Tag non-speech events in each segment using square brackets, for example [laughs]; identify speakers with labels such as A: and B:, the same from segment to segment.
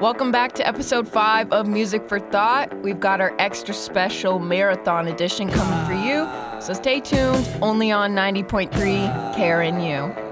A: Welcome back to episode five of Music for Thought. We've got our extra special marathon edition coming for you, so stay tuned. Only on 90.3 KRNU.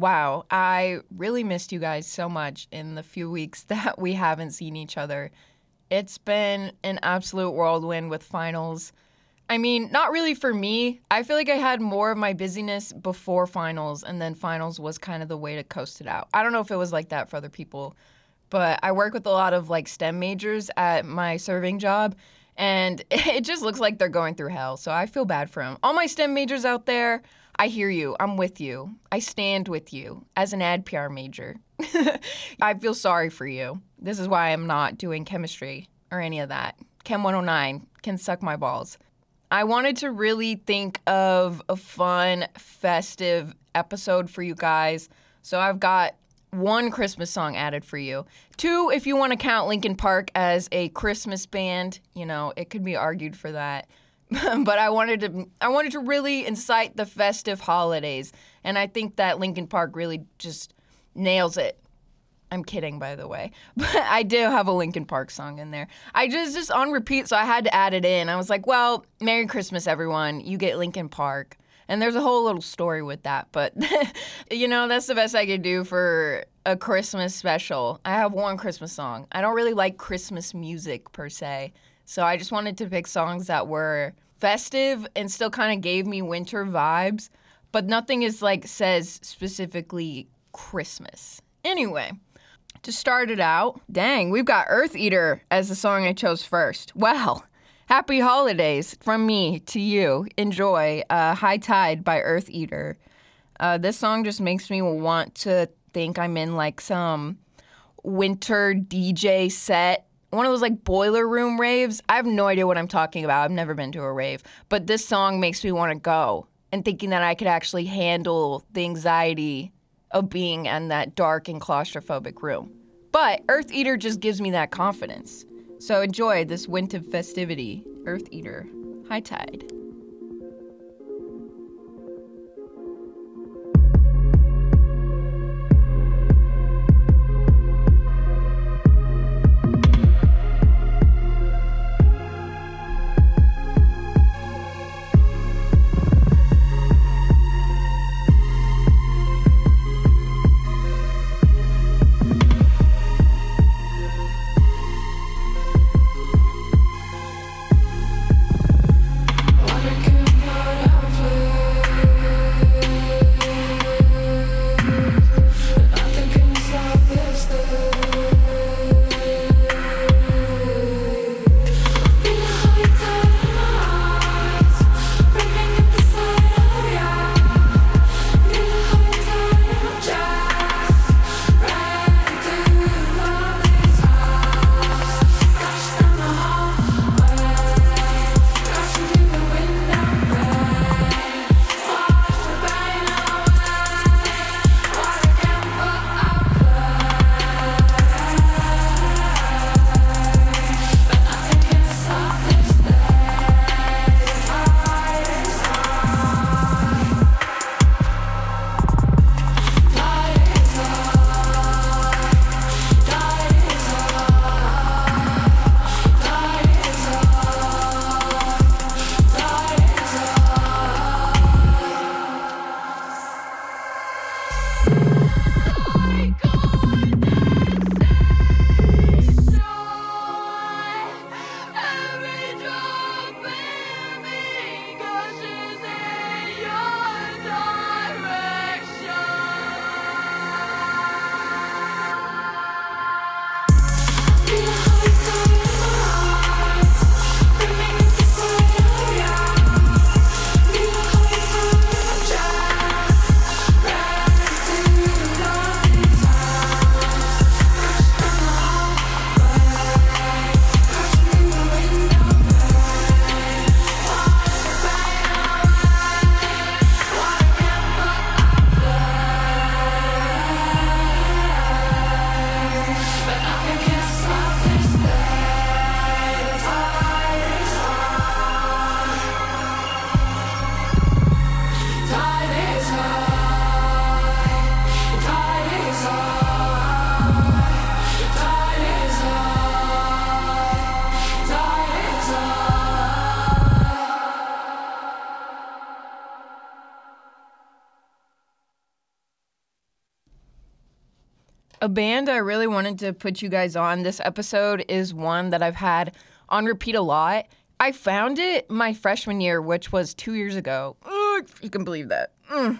A: Wow, I really missed you guys so much in the few weeks [laughs] that we haven't seen each other. It's been an absolute whirlwind with finals. I mean, not really for me. I feel like I had more of my busyness before finals, and then finals was kind of the way to coast it out. I don't know if it was like that for other people, but I work with a lot of like STEM majors at my serving job, and [laughs] it just looks like they're going through hell. So I feel bad for them. All my STEM majors out there, I hear you. I'm with you. I stand with you as an ad PR major. [laughs] I feel sorry for you. This is why I'm not doing chemistry or any of that. Chem 109 can suck my balls. I wanted to really think of a fun, festive episode for you guys. So I've got one Christmas song added for you. Two, if you want to count Linkin Park as a Christmas band, you know, it could be argued for that. [laughs] but I wanted to I wanted to really incite the festive holidays. And I think that Linkin Park really just nails it. I'm kidding, by the way, [laughs] but I do have a Linkin Park song in there. I just just on repeat, so I had to add it in. I was like, "Well, Merry Christmas, everyone! You get Linkin Park." And there's a whole little story with that, but [laughs] you know that's the best I could do for a Christmas special. I have one Christmas song. I don't really like Christmas music per se, so I just wanted to pick songs that were festive and still kind of gave me winter vibes, but nothing is like says specifically Christmas. Anyway, to start it out, dang, we've got Eartheater as the song I chose first. Well, happy holidays from me to you. Enjoy uh, High Tide by Eartheater. Uh, this song just makes me want to think I'm in like some winter DJ set. One of those like boiler room raves. I have no idea what I'm talking about. I've never been to a rave. But this song makes me want to go and thinking that I could actually handle the anxiety of being in that dark and claustrophobic room. But Eartheater just gives me that confidence. So enjoy this winter festivity, Eartheater, High Tide. Band I really wanted to put you guys on this episode is one that I've had on repeat a lot. I found it my freshman year, which was two years ago. Ugh, you can believe that. Mm.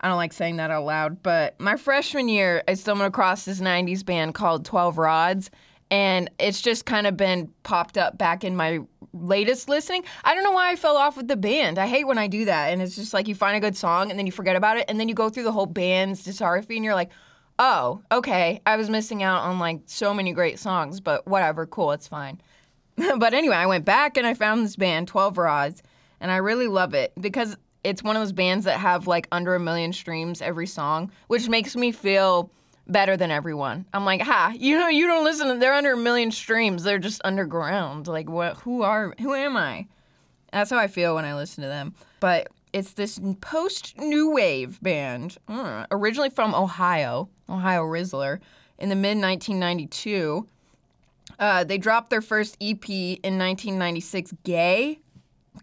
A: I don't like saying that out loud, but my freshman year, I stumbled across this 90s band called 12 Rods, and it's just kind of been popped up back in my latest listening. I don't know why I fell off with the band. I hate when I do that, and it's just like you find a good song and then you forget about it, and then you go through the whole band's discography and you're like, oh, okay, I was missing out on like so many great songs, but whatever, cool, it's fine. [laughs] but anyway, I went back and I found this band, 12 Rods, and I really love it because it's one of those bands that have like under a million streams every song, which makes me feel better than everyone. I'm like, ha, you know, you don't listen. To, they're under a million streams. They're just underground. Like, what? Who are? Who am I? That's how I feel when I listen to them. But it's this post new wave band, mm, originally from Ohio, Ohio Rizzler, in the mid 1992. Uh, they dropped their first EP in 1996, Gay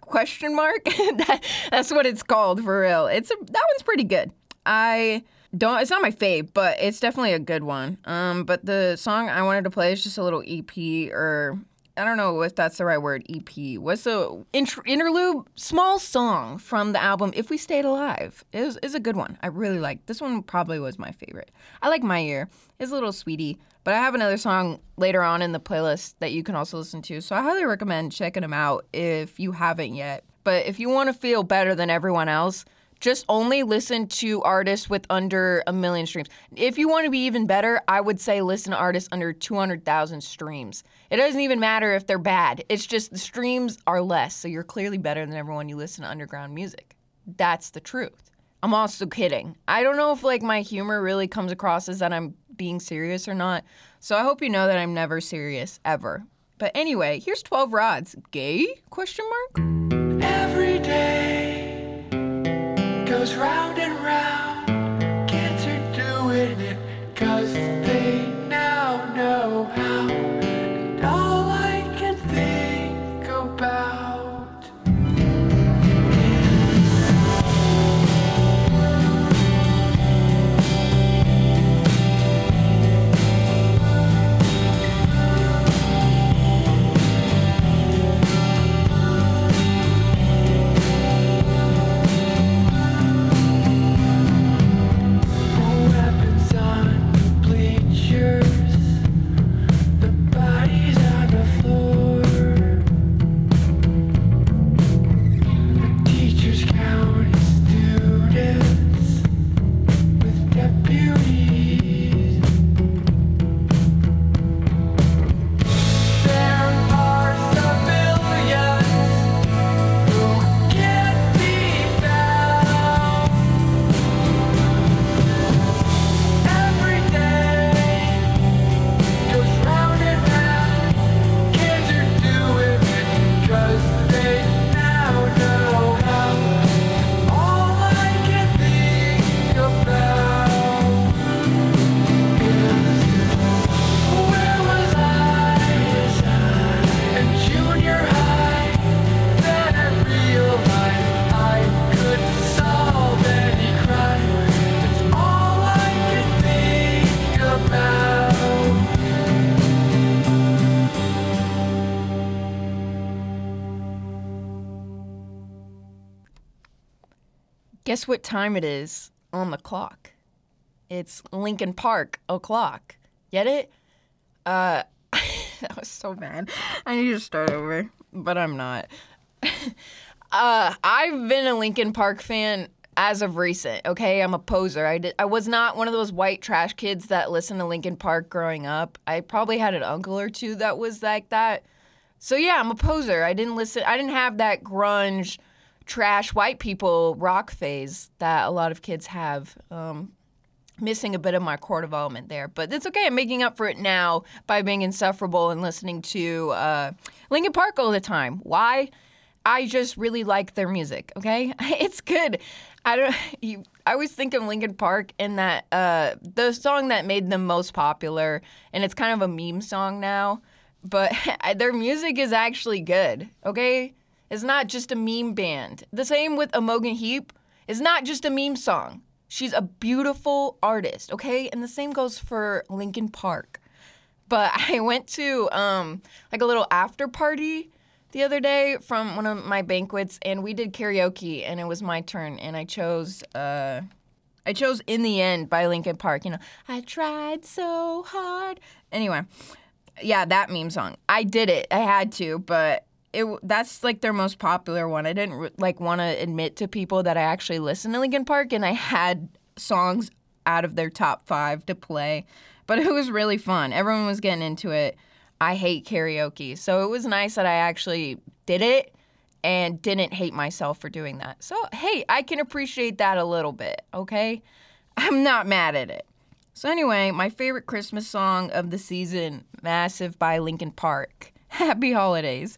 A: question mark. [laughs] that, that's what it's called for real. It's a, that one's pretty good. I don't. It's not my fave, but it's definitely a good one. Um, but the song I wanted to play is just a little EP or. I don't know if that's the right word. EP. What's the inter- interlude? Small song from the album "If We Stayed Alive." Was, is a good one. I really like this one. Probably was my favorite. I like "My Year." It's a little sweetie, but I have another song later on in the playlist that you can also listen to. So I highly recommend checking them out if you haven't yet. But if you want to feel better than everyone else, just only listen to artists with under a million streams. If you want to be even better, I would say listen to artists under 200,000 streams. It doesn't even matter if they're bad, it's just the streams are less, so you're clearly better than everyone you listen to underground music. That's the truth. I'm also kidding. I don't know if like my humor really comes across as that I'm being serious or not. So I hope you know that I'm never serious ever. But anyway, here's 12 rods. Gay? Question mark. Guess what time it is on the clock? It's Linkin Park o'clock. Get it? Uh, [laughs] that was so bad. I need to start over, but I'm not. [laughs] uh, I've been a Linkin Park fan as of recent. Okay, I'm a poser. I did. I was not one of those white trash kids that listened to Linkin Park growing up. I probably had an uncle or two that was like that. So yeah, I'm a poser. I didn't listen. I didn't have that grunge, trash white people rock phase that a lot of kids have. Um, missing a bit of my core development there, but it's okay. I'm making up for it now by being insufferable and listening to uh, Linkin Park all the time. Why? I just really like their music. Okay, [laughs] it's good. I don't. [laughs] You, I always think of Linkin Park in that uh, the song that made them most popular, and it's kind of a meme song now. But [laughs] their music is actually good. Okay, it's not just a meme band. The same with Imogen Heap. It's not just a meme song. She's a beautiful artist, okay? And the same goes for Linkin Park. But [laughs] I went to um like a little after party the other day from one of my banquets and we did karaoke and it was my turn and I chose uh I chose In the End by Linkin Park, you know. I tried so hard. Anyway, yeah, that meme song. I did it. I had to, but it that's like their most popular one. I didn't like want to admit to people that I actually listened to Linkin Park and I had songs out of their top 5 to play. But it was really fun. Everyone was getting into it. I hate karaoke. So it was nice that I actually did it and didn't hate myself for doing that. So, hey, I can appreciate that a little bit, okay? I'm not mad at it. So, anyway, my favorite Christmas song of the season, Massive by Linkin Park. [laughs] Happy holidays.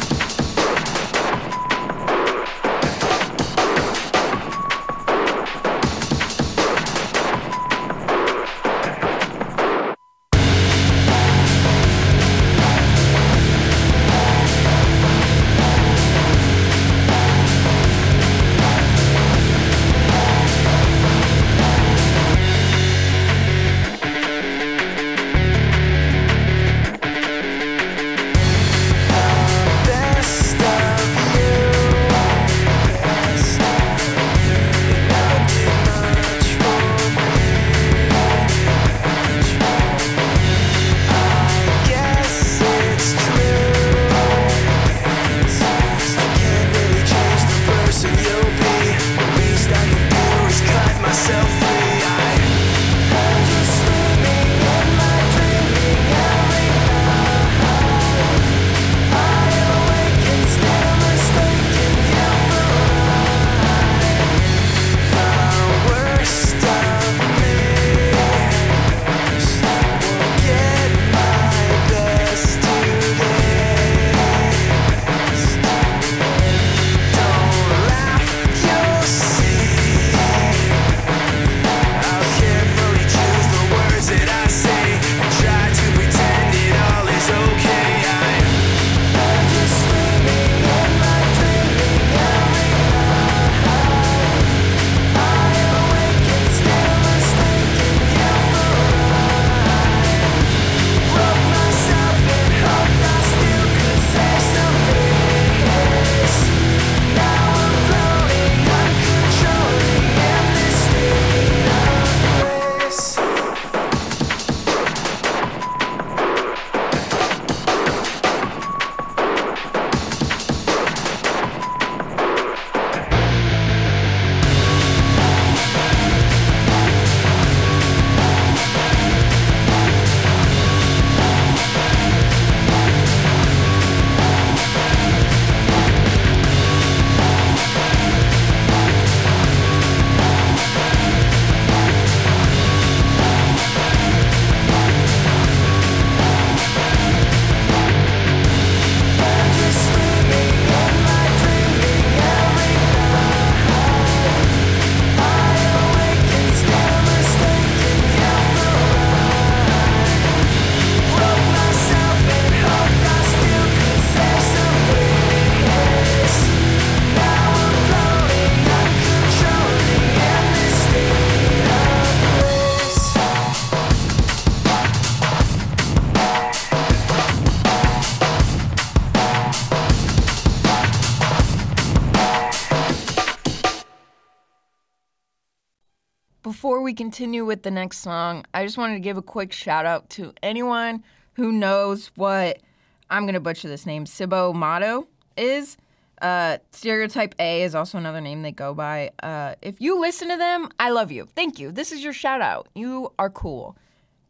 A: with the next song, I just wanted to give a quick shout out to anyone who knows what I'm gonna butcher this name, Cibo Matto is. Uh, Stereo Type A is also another name they go by. Uh, if you listen to them, I love you. Thank you. This is your shout out. You are cool.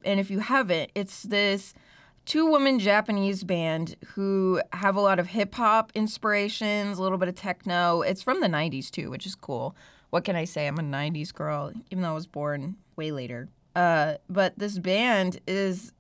A: And if you haven't, it's this two woman Japanese band who have a lot of hip hop inspirations, a little bit of techno. It's from the 90s too, which is cool. What can I say? I'm a 90s girl, even though I was born way later. Uh, but this band is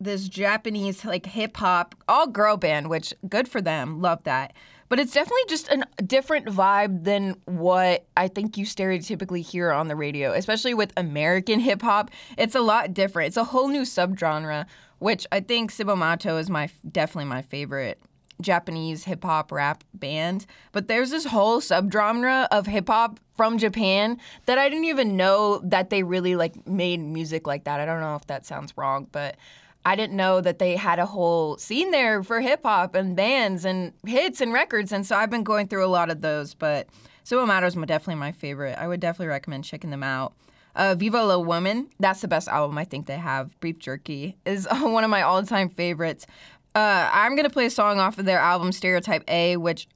A: this Japanese like hip hop all girl band, which good for them. Love that. But it's definitely just a different vibe than what I think you stereotypically hear on the radio, especially with American hip hop. It's a lot different. It's a whole new subgenre, which I think Cibo Matto is my definitely my favorite Japanese hip hop rap band, but there's this whole subgenre of hip hop from Japan that I didn't even know that they really like made music like that. I don't know if that sounds wrong, but I didn't know that they had a whole scene there for hip hop and bands and hits and records. And so I've been going through a lot of those, but Cibo Matto is definitely my favorite. I would definitely recommend checking them out. Uh, Viva La Woman, that's the best album I think they have. Beef Jerky is [laughs] one of my all time favorites. Uh, I'm gonna play a song off of their album Stereo Type A, which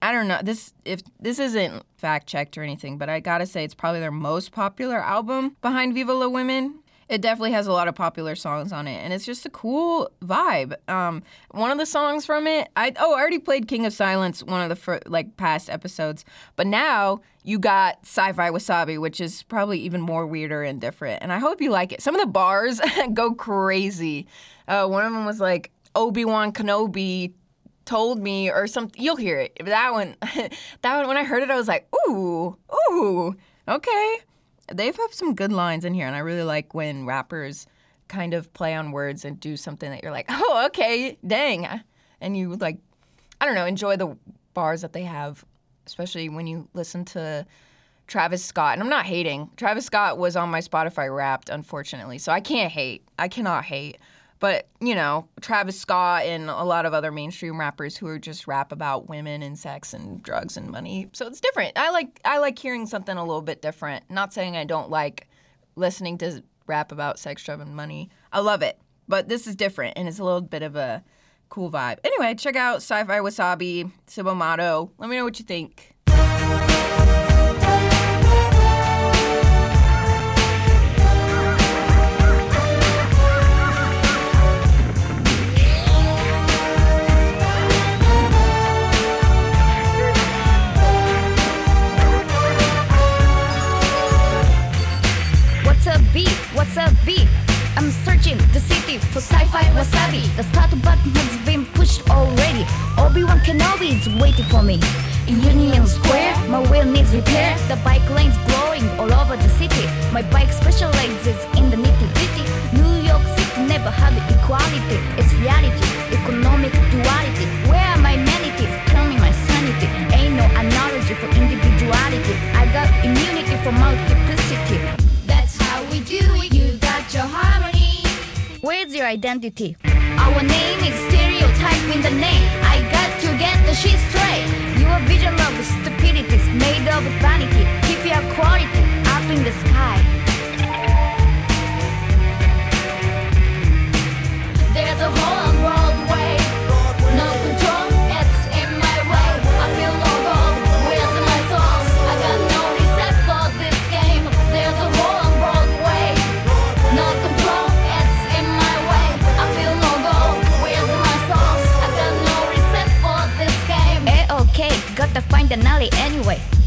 A: I don't know this if this isn't fact checked or anything, but I gotta say it's probably their most popular album behind Viva La Woman. It definitely has a lot of popular songs on it, and it's just a cool vibe. Um, one of the songs from it, I oh, I already played King of Silence, one of the fir- like past episodes, but now you got Sci-Fi Wasabi, which is probably even more weirder and different. And I hope you like it. Some of the bars [laughs] go crazy. Uh, one of them was like Obi Wan Kenobi told me or something. You'll hear it. That one, [laughs] that one. When I heard it, I was like, ooh, ooh, okay they've have some good lines in here, and I really like when rappers kind of play on words and do something that you're like, oh, okay, dang, and you like, I don't know, enjoy the bars that they have, especially when you listen to Travis Scott. And I'm not hating. Travis Scott was on my Spotify Wrapped, unfortunately, so I can't hate. I cannot hate. But, you know, Travis Scott and a lot of other mainstream rappers who are just rap about women and sex and drugs and money. So it's different. I like I like hearing something a little bit different. Not saying I don't like listening to rap about sex, drug, and money. I love it. But this is different and it's a little bit of a cool vibe. Anyway, check out Sci-Fi Wasabi, Cibo Matto. Let me know what you think.
B: I'm searching the city for sci-fi wasabi. The start button has been pushed already. Obi-Wan Kenobi is waiting for me. In Union Square, my wheel needs repair. The bike lanes glowing all over the city. My bike specializes in the nitty-gritty. New York City never had equality. It's reality, economic duality. Where are my amenities? Tell me my sanity. Ain't no analogy for individuality. I got immunity for multiplicity. That's how we do it. You got your harmony. Where's your identity? Our name is stereotype in the name. I got to get the shit straight. Your vision of stupidity is made of vanity. Keep your quality up in the sky. There's a hole on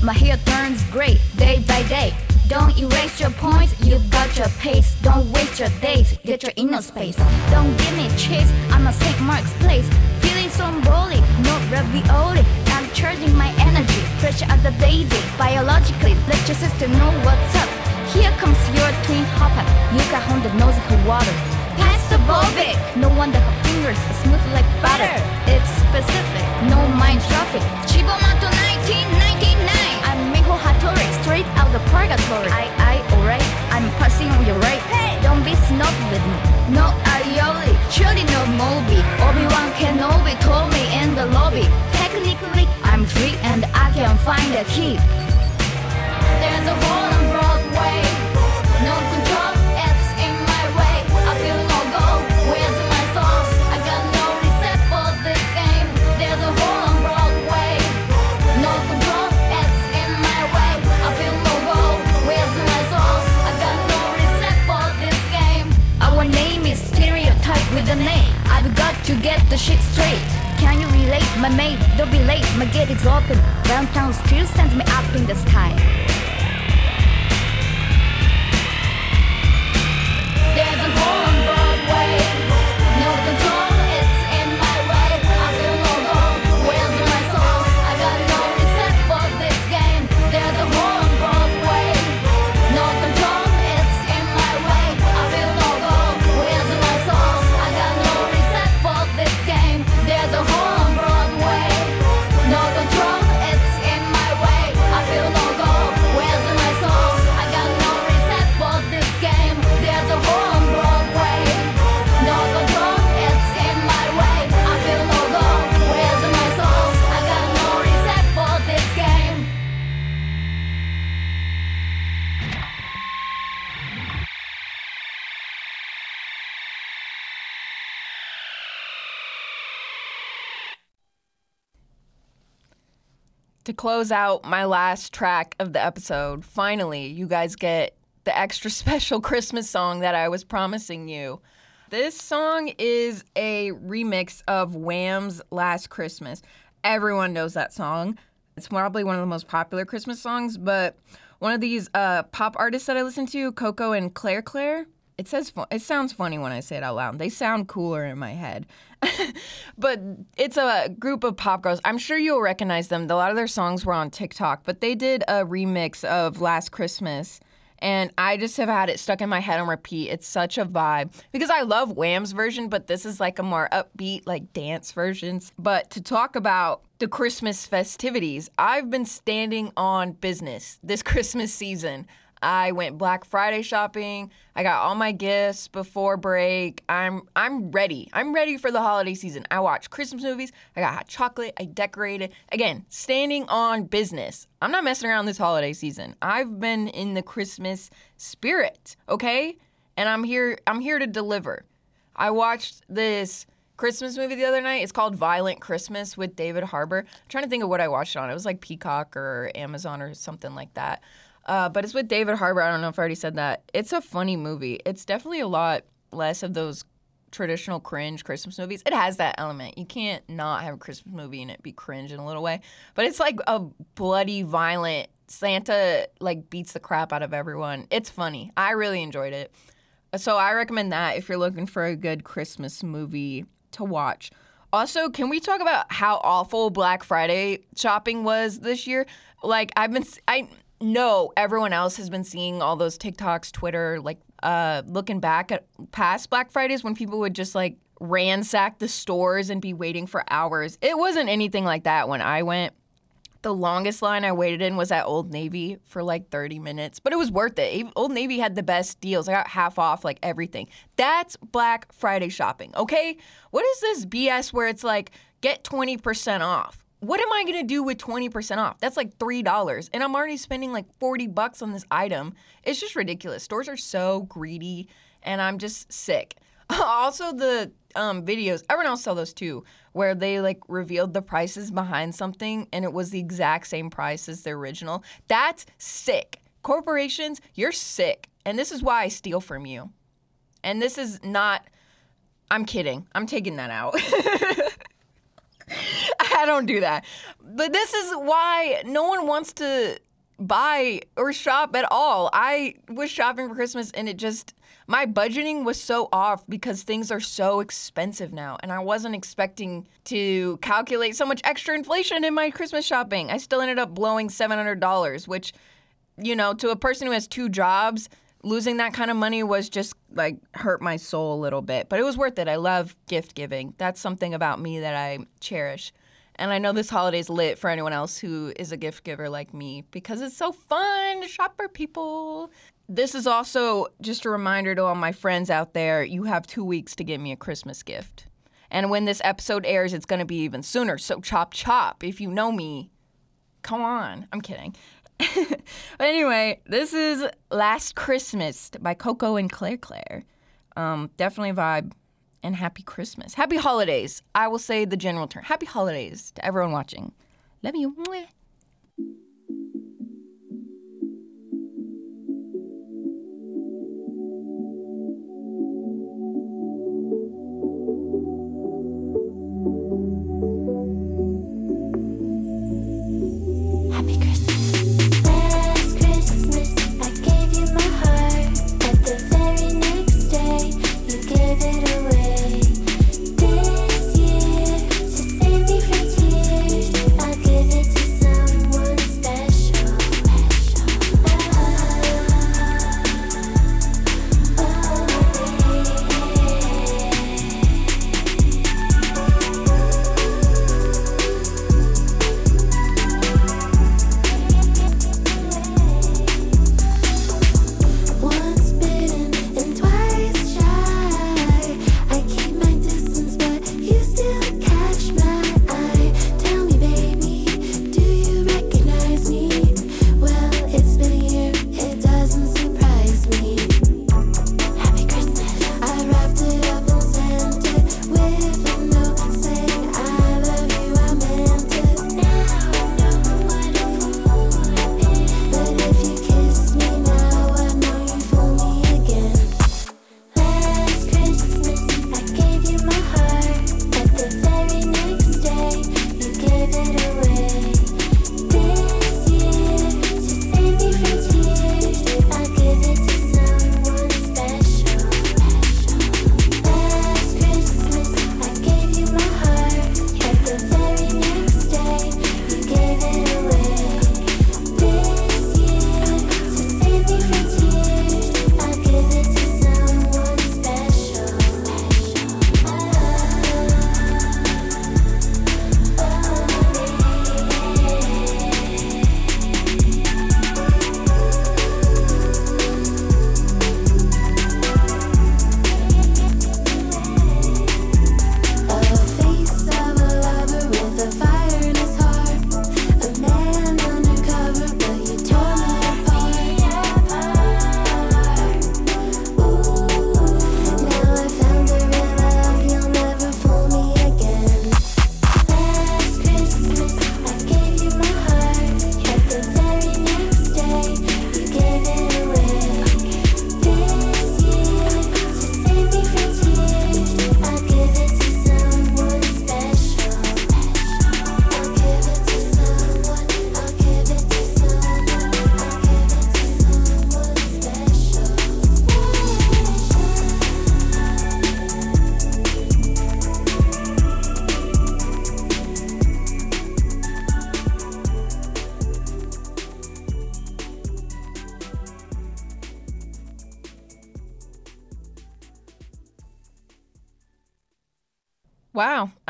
B: My hair turns gray day by day. Don't erase your points, you've got your pace. Don't waste your days, get your inner space. Don't give me chase, I'm a St. Mark's place. Feeling so boldly, no ravioli. I'm charging my energy, fresh as a daisy. Biologically, let your sister know what's up. Here comes your twin hopper. Yuka Honda knows her water. Pass the Volvic. No wonder her fingers are smooth like butter. It's specific, no mind traffic. Cibo Matto 1999. Straight out the purgatory. I, I, alright. I'm passing on your right. Hey, don't be snob with me. No aioli, surely no Moby. Obi-Wan Kenobi told me in the lobby. Technically, I'm free and I can find a key. There's a hole on Broadway. Get the shit straight. Can you relate, my mate? Don't be late, my gate is open. Downtown still sends me up in the sky.
A: Close out my last track of the episode, finally, you guys get the extra [laughs] special Christmas song that I was promising you. This song is a remix of Wham's Last Christmas. Everyone knows that song. It's probably one of the most popular Christmas songs, but one of these uh, pop artists that I listen to, Coco and Clair Clair, it says fu- it sounds funny when I say it out loud. They sound cooler in my head. [laughs] but it's a group of pop girls. I'm sure you'll recognize them. A lot of their songs were on TikTok, but they did a remix of Last Christmas. And I just have had it stuck in my head on repeat. It's such a vibe because I love Wham's version, but this is like a more upbeat, like dance versions. But to talk about the Christmas festivities, I've been standing on business this [laughs] Christmas season. I went Black Friday shopping. I got all my gifts before break. I'm I'm ready. I'm ready for the holiday season. I watch Christmas movies. I got hot chocolate. I decorated. Again, standing on business. I'm not messing around this holiday season. I've been in the Christmas spirit, okay? And I'm here I'm here to deliver. I watched this Christmas movie the other night. It's called Violent Christmas with David Harbour. I'm trying to think of what I watched on. It was like Peacock or Amazon or something like that. Uh, but it's with David Harbour. I don't know if I already said that. It's a funny movie. It's definitely a lot less of those traditional cringe Christmas movies. It has that element. You can't not have a Christmas movie and it be cringe in a little way. But it's like a bloody, violent Santa like beats the crap out of everyone. It's funny. I really enjoyed it. So I recommend that if you're looking for a good Christmas movie to watch. Also, can we talk about how awful Black Friday shopping was this year? Like I've been I know everyone else has been seeing all those TikToks, Twitter, like uh looking back at past Black Fridays when people would just like ransack the stores and be waiting for hours. It wasn't anything like that when I went. The longest line I waited in was at Old Navy for like 30 minutes, but it was worth it. Old Navy had the best deals. I got half off like everything. That's Black Friday shopping, okay? What is this BS where it's like get 20% off? What am I to do with 20% off? That's like $3 and I'm already spending like 40 bucks on this item. It's just ridiculous. Stores are so greedy and I'm just sick. [laughs] also the um, videos everyone else saw those too where they like revealed the prices behind something and it was the exact same price as the original that's sick corporations you're sick and this is why i steal from you and this is not i'm kidding i'm taking that out [laughs] [laughs] I don't do that. But this is why no one wants to buy or shop at all. I was shopping for Christmas and it just my budgeting was so off because things are so expensive now and I wasn't expecting to calculate so much extra inflation in my Christmas shopping. I still ended up blowing $700, which you know, to a person who has two jobs, losing that kind of money was just like hurt my soul a little bit. But it was worth it. I love gift giving. That's something about me that I cherish. And I know this holiday's lit for anyone else who is a gift giver like me because it's so fun to shop for people. This is also just a reminder to all my friends out there you have two weeks to get me a Christmas gift. And when this episode airs, it's going to be even sooner. So chop chop. If you know me, come on. I'm kidding. [laughs] but anyway, this is Last Christmas by Coco and Clair Clair. Um, definitely vibe. And happy Christmas. Happy holidays. I will say the general term. Happy holidays to everyone watching. Love you.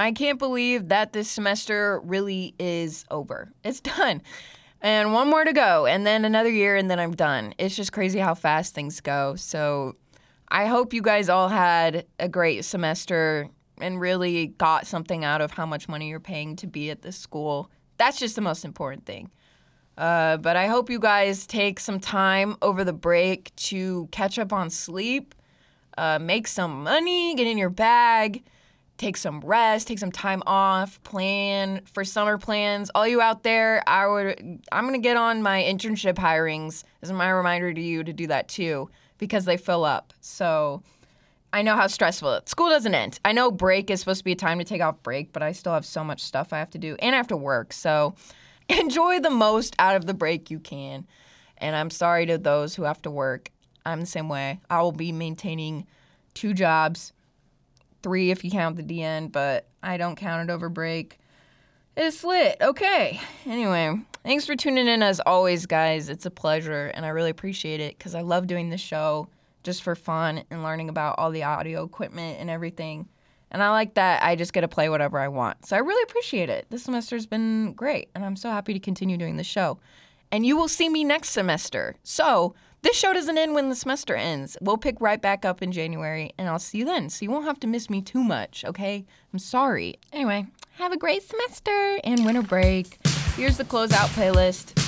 B: I
A: can't believe that this semester really is over. It's [laughs] done. And one more to go, and then another year, and then I'm done. It's just crazy how fast things go. So I hope you guys all had a great semester and really got something out of how much money you're paying to be at this school. That's just the most important thing. Uh, but I hope you guys take some time over the break to catch up on sleep, uh, make some money, get in your bag, take some rest, take some time off, plan for summer plans. All you out there, I would I'm gonna get on my internship hirings. This is my reminder to you to do that too because they fill up. So I know how stressful it. School doesn't end. I know break is supposed to be a time to take off break, but I still have so much stuff I have to do and I have to work. So [laughs] enjoy the most out of the break you can. And I'm sorry to those who have to work. I'm the same way. I will be maintaining two jobs, three if you count the DN, but I don't count it over break. It's lit. Okay. Anyway, thanks for tuning in as always, guys. It's a pleasure, and I really appreciate it because I love doing this show just for fun and learning about all the audio equipment and everything. And I like that I just get to play whatever I want. So I really appreciate it. This semester's been great, and I'm so happy to continue doing the show. And you will see me next semester. So this show doesn't end when the semester ends. We'll pick right back up in January, and I'll see you then. So you won't have to miss me too much, okay? I'm sorry. Anyway, have a great semester and winter break. Here's the closeout playlist.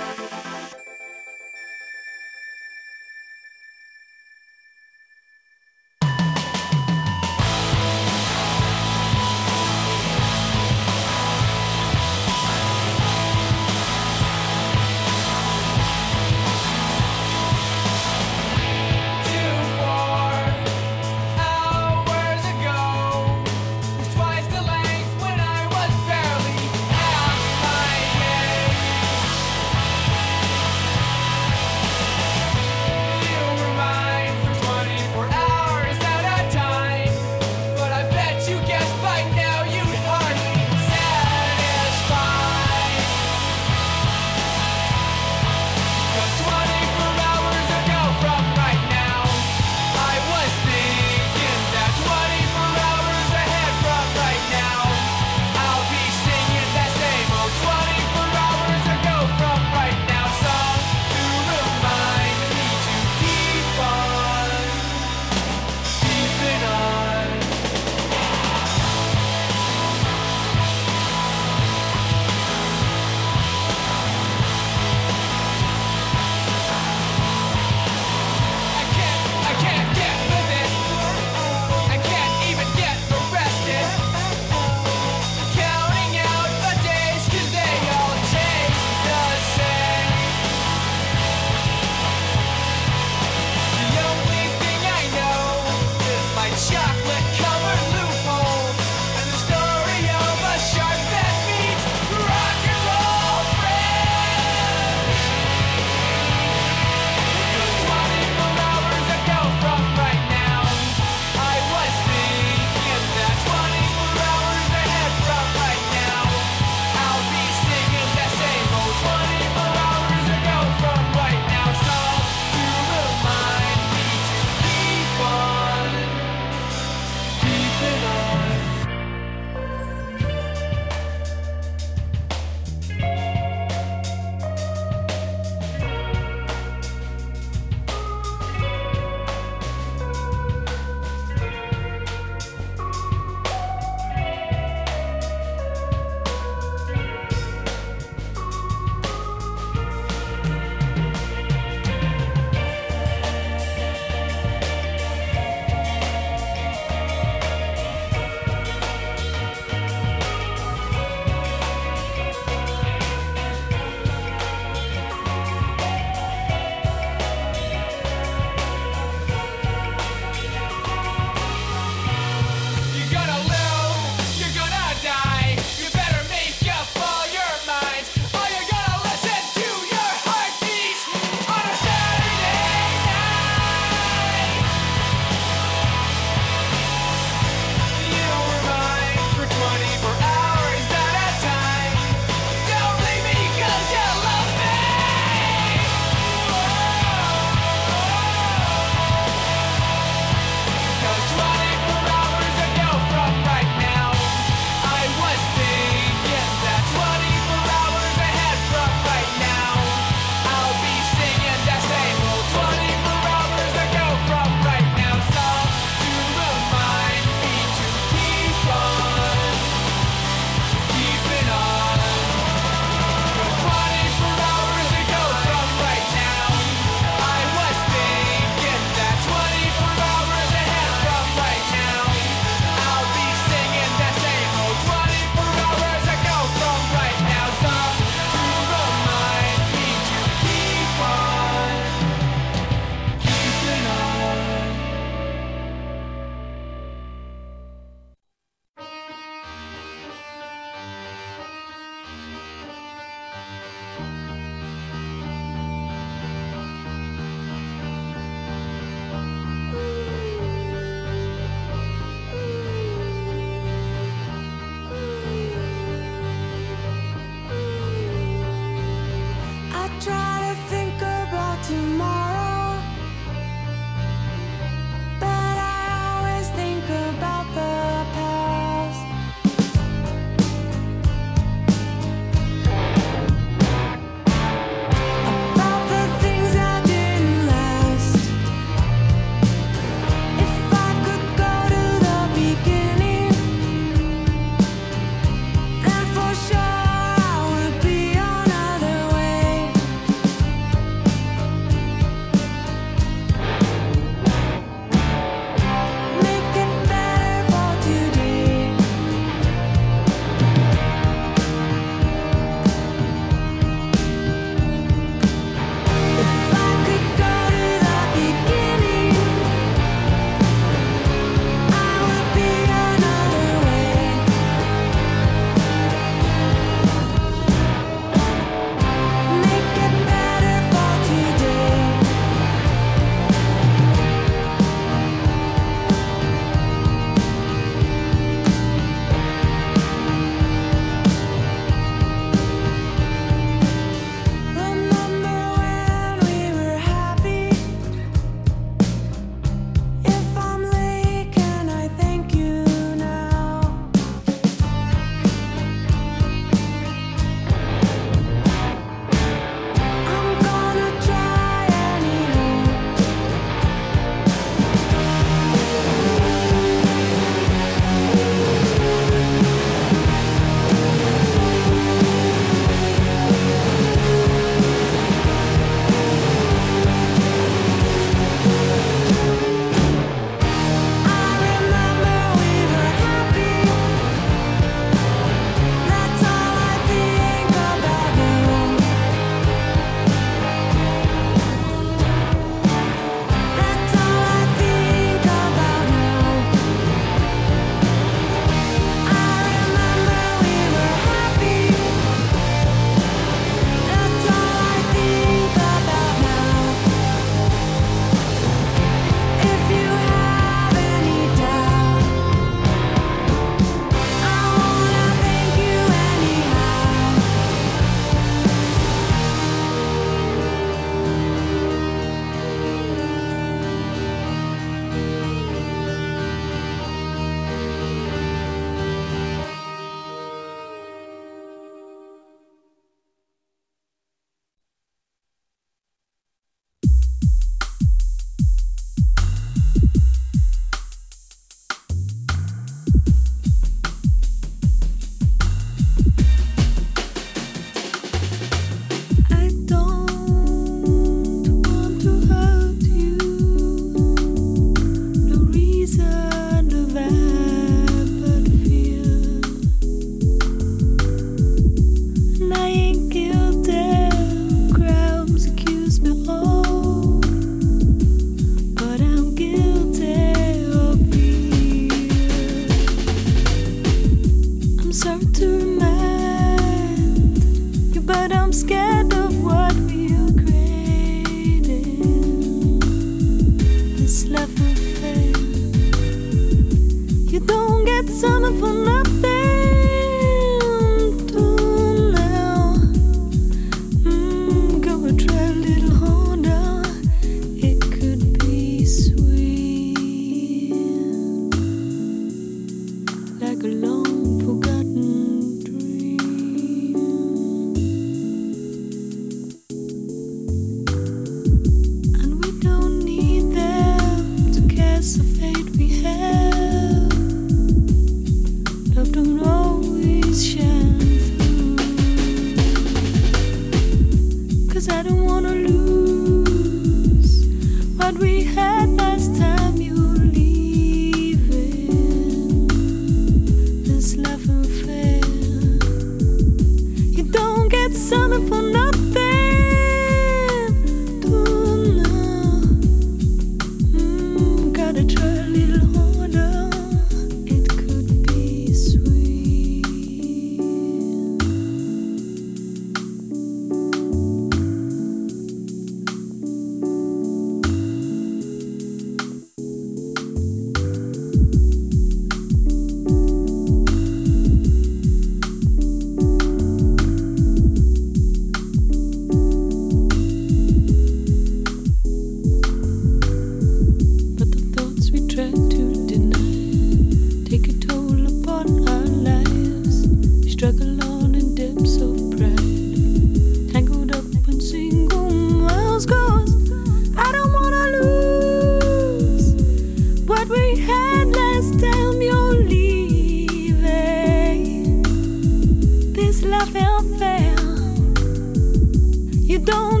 C: You don't